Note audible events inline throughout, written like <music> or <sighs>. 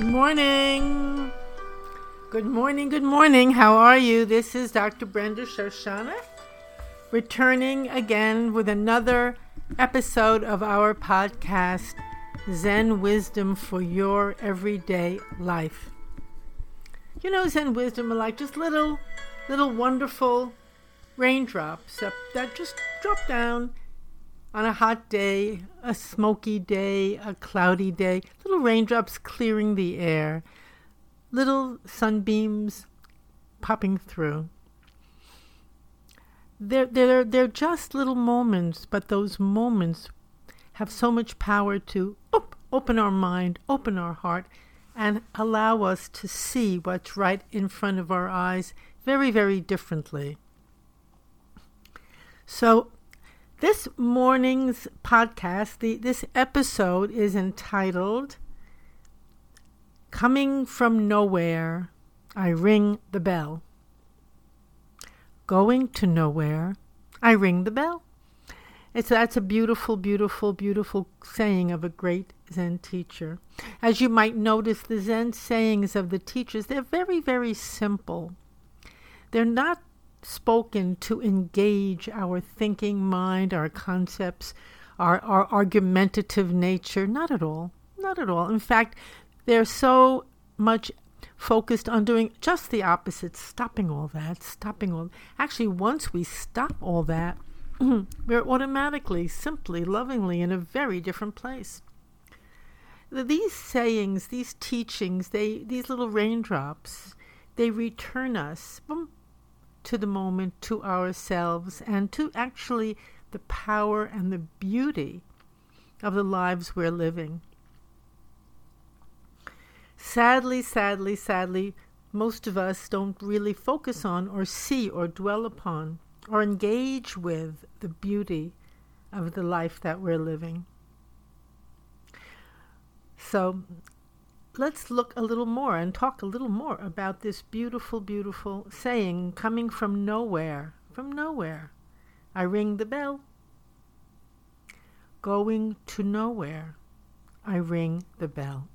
Good morning. Good morning, good morning. How are you? This is Dr. Brenda Shoshanna, returning again with another episode of our podcast, Zen Wisdom for Your Everyday Life. You know, Zen Wisdom are like just little, little wonderful raindrops that, that just drop down on a hot day, a smoky day, a cloudy day, little raindrops clearing the air, little sunbeams popping through. They're, they're, they're just little moments, but those moments have so much power to op- open our mind, open our heart, and allow us to see what's right in front of our eyes very, very differently. So, this morning's podcast, the, this episode is entitled Coming from Nowhere, I Ring the Bell. Going to nowhere, I ring the bell. It's that's a beautiful, beautiful, beautiful saying of a great Zen teacher. As you might notice, the Zen sayings of the teachers, they're very, very simple. They're not spoken to engage our thinking mind, our concepts, our, our argumentative nature. Not at all. Not at all. In fact, they're so much focused on doing just the opposite, stopping all that, stopping all. Actually, once we stop all that, <clears throat> we're automatically, simply, lovingly in a very different place. These sayings, these teachings, they these little raindrops, they return us boom, to the moment, to ourselves, and to actually the power and the beauty of the lives we're living. Sadly, sadly, sadly, most of us don't really focus on or see or dwell upon or engage with the beauty of the life that we're living. So let's look a little more and talk a little more about this beautiful, beautiful saying coming from nowhere. From nowhere. I ring the bell. Going to nowhere. I ring the bell.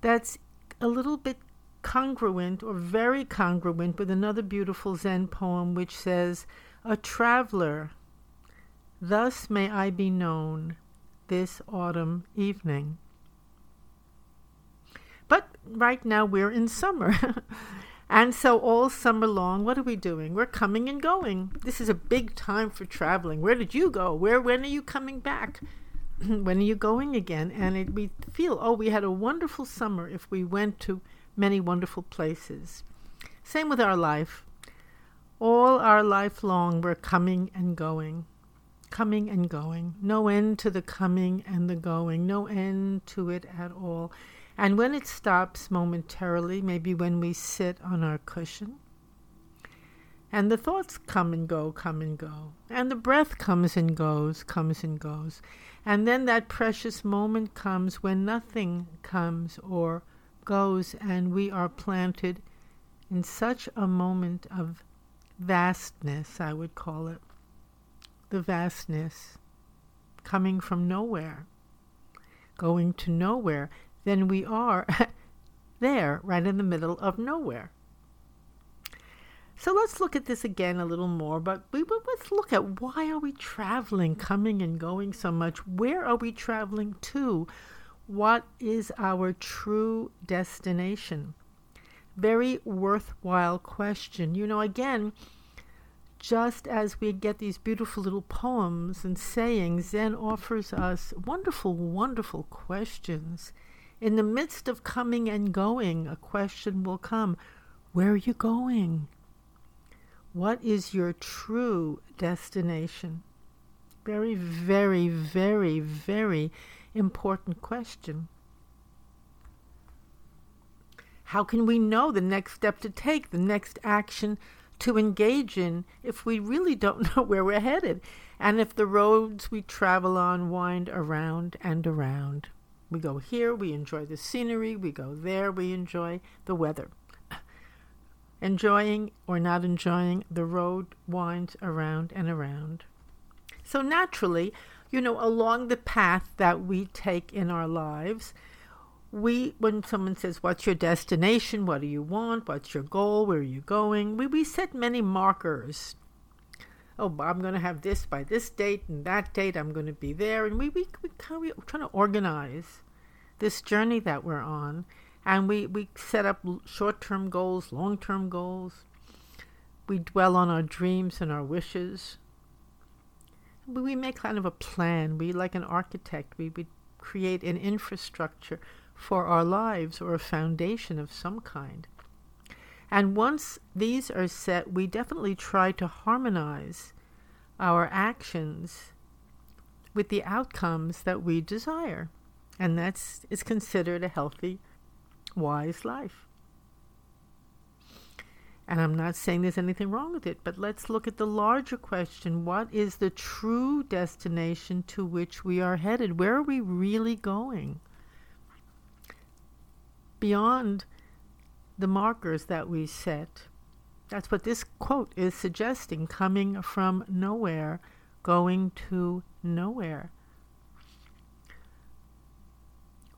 That's a little bit congruent or very congruent with another beautiful Zen poem which says, A traveler, thus may I be known this autumn evening. But right now we're in summer. <laughs> and so all summer long, what are we doing? We're coming and going. This is a big time for traveling. Where did you go? Where when are you coming back? <clears throat> when are you going again? And it, we feel, oh, we had a wonderful summer if we went to many wonderful places. Same with our life. All our life long, we're coming and going, coming and going. No end to the coming and the going, no end to it at all. And when it stops momentarily, maybe when we sit on our cushion, and the thoughts come and go, come and go, and the breath comes and goes, comes and goes. And then that precious moment comes when nothing comes or goes, and we are planted in such a moment of vastness, I would call it. The vastness coming from nowhere, going to nowhere then we are <laughs> there, right in the middle of nowhere. So let's look at this again a little more, but we, let's look at why are we traveling, coming and going so much? Where are we traveling to? What is our true destination? Very worthwhile question. You know, again, just as we get these beautiful little poems and sayings, Zen offers us wonderful, wonderful questions in the midst of coming and going, a question will come Where are you going? What is your true destination? Very, very, very, very important question. How can we know the next step to take, the next action to engage in, if we really don't <laughs> know where we're headed, and if the roads we travel on wind around and around? We go here, we enjoy the scenery, we go there, we enjoy the weather. <sighs> Enjoying or not enjoying, the road winds around and around. So naturally, you know, along the path that we take in our lives, we when someone says what's your destination what do you want what's your goal where are you going we, we set many markers oh i'm going to have this by this date and that date i'm going to be there. And we, we, we kind of we're trying to organize this journey that we're on. And we, we set up short-term goals long-term goals. We dwell on our dreams and our wishes. We make kind of a plan. We like an architect we, we create an infrastructure for our lives or a foundation of some kind. And once these are set, we definitely try to harmonize our actions with the outcomes that we desire. And that's is considered a healthy, wise life. And I'm not saying there's anything wrong with it, but let's look at the larger question what is the true destination to which we are headed? Where are we really going? beyond the markers that we set. That's what this quote is suggesting coming from nowhere, going to nowhere.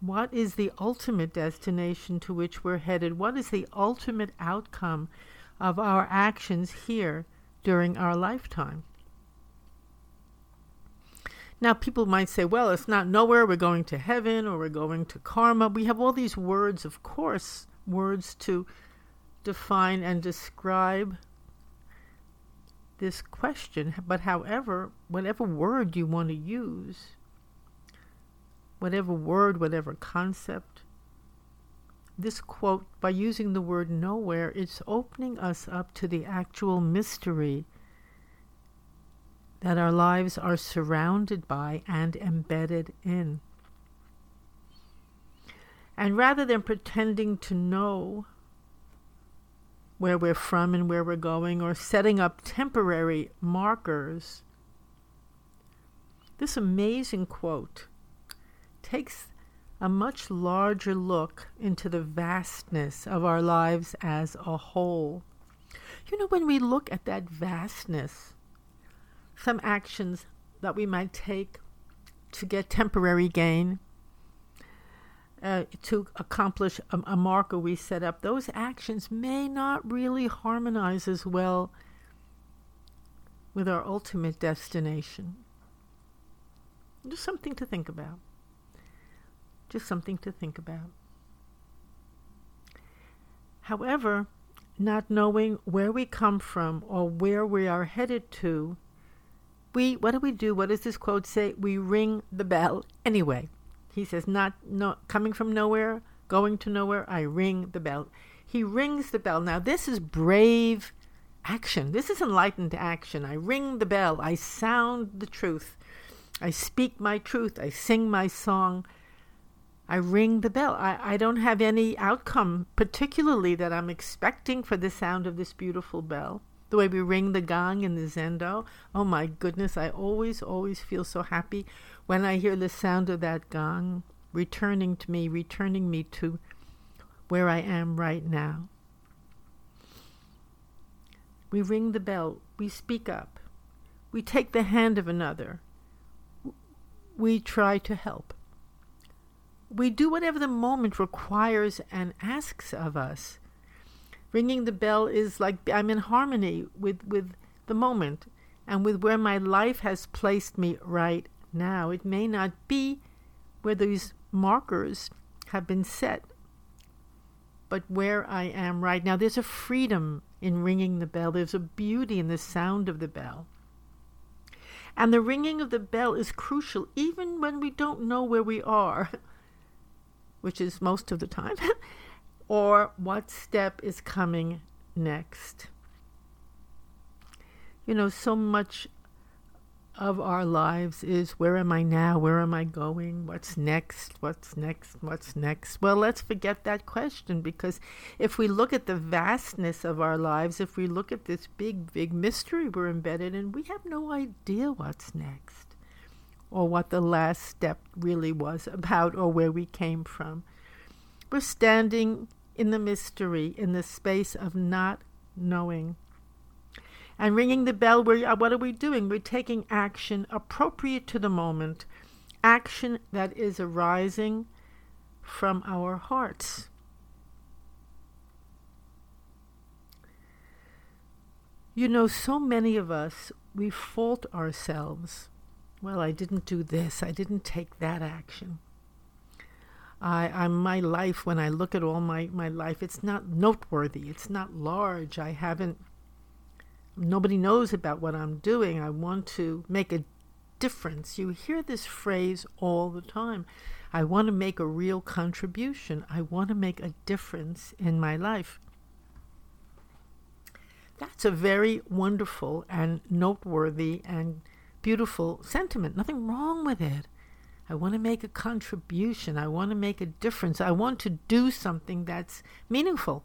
What is the ultimate destination to which we're headed? What is the ultimate outcome of our actions here during our lifetime? Now, people might say, well, it's not nowhere. We're going to heaven or we're going to karma. We have all these words, of course, words to define and describe this question. But, however, whatever word you want to use, whatever word, whatever concept, this quote, by using the word nowhere, it's opening us up to the actual mystery that our lives are surrounded by and embedded in. And rather than pretending to know where we're from and where we're going, or setting up temporary markers, this amazing quote takes a much larger look into the vastness of our lives as a whole. You know, when we look at that vastness, some actions that we might take to get temporary gain, uh, to accomplish a, a marker we set up, those actions may not really harmonize as well with our ultimate destination. Just something to think about. Just something to think about. However, not knowing where we come from or where we are headed to we what do we do? What does this quote say? We ring the bell anyway. He says, not no coming from nowhere, going to nowhere, I ring the bell. He rings the bell. Now this is brave action. This is enlightened action. I ring the bell. I sound the truth. I speak my truth. I sing my song. I ring the bell. I, I don't have any outcome particularly that I'm expecting for the sound of this beautiful bell the way we ring the gong in the zendo. Oh my goodness, I always, always feel so happy when I hear the sound of that gong returning to me, returning me to where I am right now. We ring the bell, we speak up, we take the hand of another, we try to help. We do whatever the moment requires and asks of us ringing the bell is like I'm in harmony with, with the moment and with where my life has placed me right now. It may not be where these markers have been set, but where I am right now. There's a freedom in ringing the bell, there's a beauty in the sound of the bell. And the ringing of the bell is crucial even when we don't know where we are, <laughs> which is most of the time. <laughs> or what step is coming next. You know, so much of our lives is where am I now? Where am I going? What's next? What's next? What's next? Well, let's forget that question because if we look at the vastness of our lives, if we look at this big, big mystery we're embedded in, we have no idea what's next or what the last step really was about or where we came from. We're standing in the mystery, in the space of not knowing. And ringing the bell, uh, what are we doing? We're taking action appropriate to the moment, action that is arising from our hearts. You know, so many of us, we fault ourselves. Well, I didn't do this, I didn't take that action. I, I my life, when I look at all my, my life, it's not noteworthy, it's not large. I haven't, nobody knows about what I'm doing. I want to make a difference. You hear this phrase all the time. I want to make a real contribution. I want to make a difference in my life. That's a very wonderful and noteworthy and beautiful sentiment. Nothing wrong with it. I want to make a contribution. I want to make a difference. I want to do something that's meaningful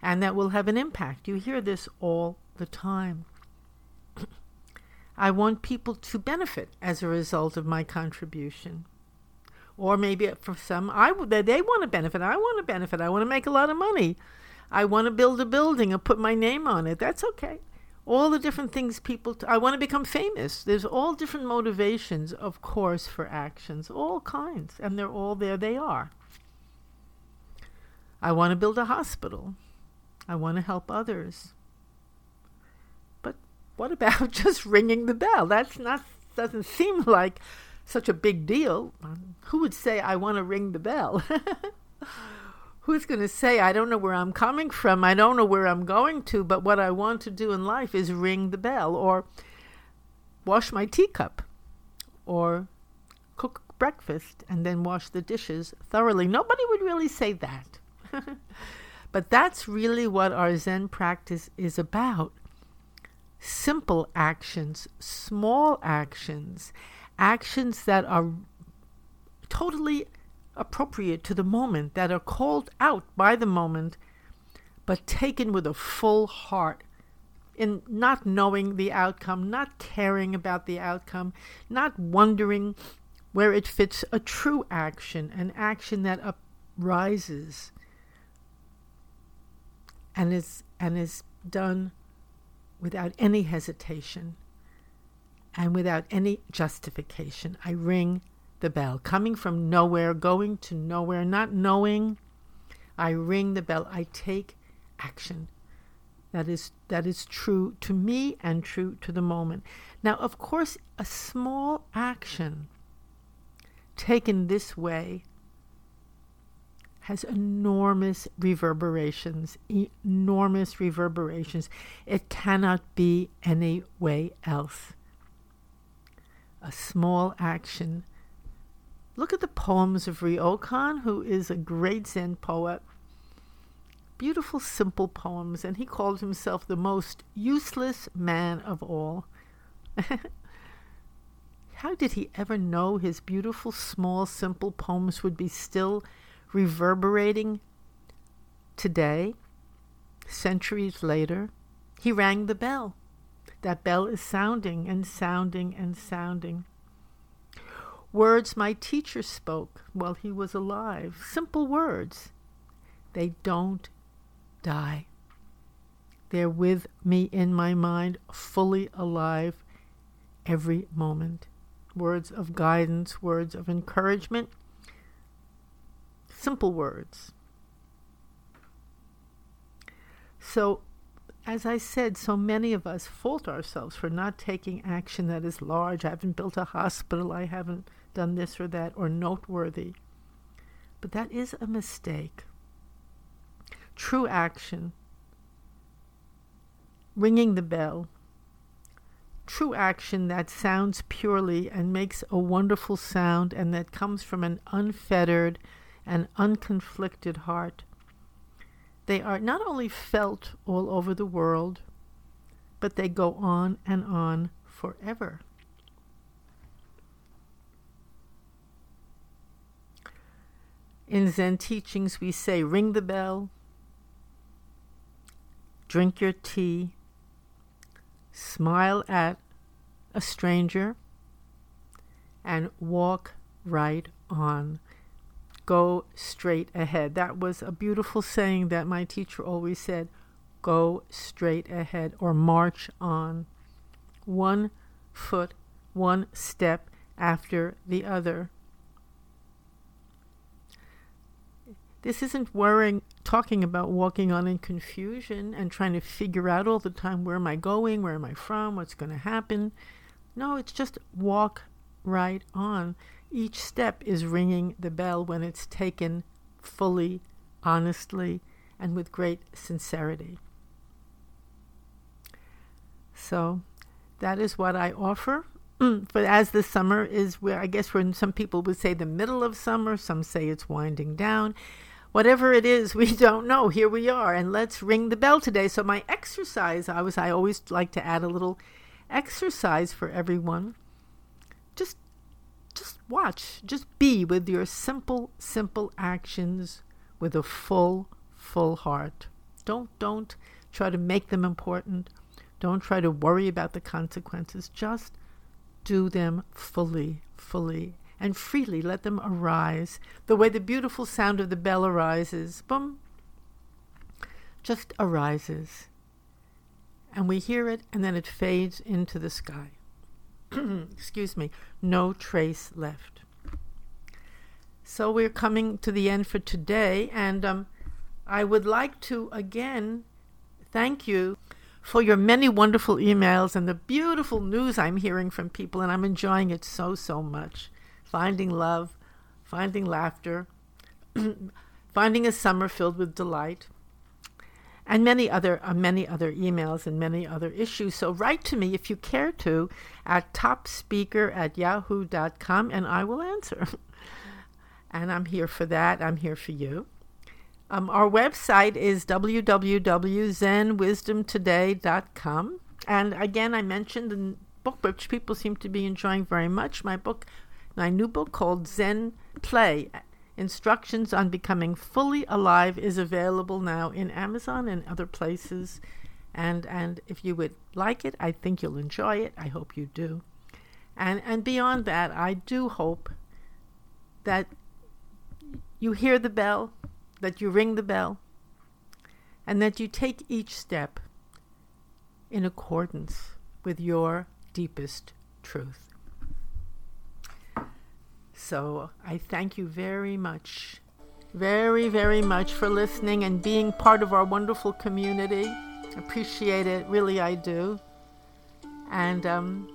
and that will have an impact. You hear this all the time. <clears throat> I want people to benefit as a result of my contribution. Or maybe for some, I they want to benefit. I want to benefit. I want to make a lot of money. I want to build a building and put my name on it. That's okay all the different things people t- i want to become famous. There's all different motivations of course for actions all kinds and they're all there they are. I want to build a hospital. I want to help others. But what about <laughs> just ringing the bell? That's not doesn't seem like such a big deal. Who would say i want to ring the bell <laughs> who's going to say, I don't know where I'm coming from, I don't know where I'm going to, but what I want to do in life is ring the bell or wash my teacup or cook breakfast and then wash the dishes thoroughly. Nobody would really say that. <laughs> but that's really what our Zen practice is about. Simple actions, small actions, actions that are totally appropriate to the moment, that are called out by the moment, but taken with a full heart in not knowing the outcome, not caring about the outcome, not wondering where it fits a true action, an action that rises and is and is done without any hesitation and without any justification. I ring the bell, coming from nowhere, going to nowhere, not knowing. I ring the bell. I take action. That is that is true to me and true to the moment. Now, of course, a small action taken this way has enormous reverberations, enormous reverberations. It cannot be any way else. A small action Look at the poems of Ryokan, who is a great Zen poet. Beautiful, simple poems, and he called himself the most useless man of all. <laughs> How did he ever know his beautiful, small, simple poems would be still reverberating today, centuries later? He rang the bell. That bell is sounding and sounding and sounding. Words my teacher spoke while he was alive. Simple words. They don't die. They're with me in my mind, fully alive every moment. Words of guidance, words of encouragement, simple words. So, as I said, so many of us fault ourselves for not taking action that is large. I haven't built a hospital, I haven't done this or that or noteworthy. But that is a mistake. True action, ringing the bell, true action that sounds purely and makes a wonderful sound and that comes from an unfettered and unconflicted heart. They are not only felt all over the world, but they go on and on forever. In Zen teachings, we say ring the bell, drink your tea, smile at a stranger, and walk right on. Go straight ahead. That was a beautiful saying that my teacher always said go straight ahead or march on. One foot, one step after the other. This isn't worrying, talking about walking on in confusion and trying to figure out all the time where am I going, where am I from, what's going to happen. No, it's just walk right on. Each step is ringing the bell when it's taken fully, honestly, and with great sincerity. So that is what I offer. <clears throat> but as the summer is where I guess when some people would say the middle of summer, some say it's winding down. Whatever it is, <laughs> we don't know. Here we are, and let's ring the bell today. So my exercise, I was I always like to add a little exercise for everyone. Just watch, just be with your simple simple actions with a full full heart. Don't don't try to make them important. Don't try to worry about the consequences. Just do them fully, fully, and freely let them arise, the way the beautiful sound of the bell arises, boom, just arises. And we hear it, and then it fades into the sky. <clears throat> Excuse me, no trace left. So we're coming to the end for today, and um, I would like to again thank you for your many wonderful emails and the beautiful news I'm hearing from people, and I'm enjoying it so, so much. Finding love, finding laughter, <clears throat> finding a summer filled with delight, and many other uh, many other emails and many other issues. So write to me if you care to at topspeaker at yahoo.com, and I will answer. <laughs> and I'm here for that. I'm here for you. Um, our website is www.zenwisdomtoday.com. And again, I mentioned the book, which people seem to be enjoying very much. My book, my new book called Zen Play Instructions on Becoming Fully Alive is available now in Amazon and other places. And, and if you would like it, I think you'll enjoy it. I hope you do. And, and beyond that, I do hope that you hear the bell that you ring the bell, and that you take each step in accordance with your deepest truth. So I thank you very much, very, very much for listening and being part of our wonderful community. Appreciate it, really, I do. And um,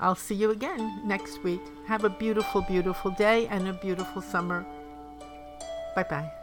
I'll see you again next week. Have a beautiful, beautiful day and a beautiful summer. Bye bye.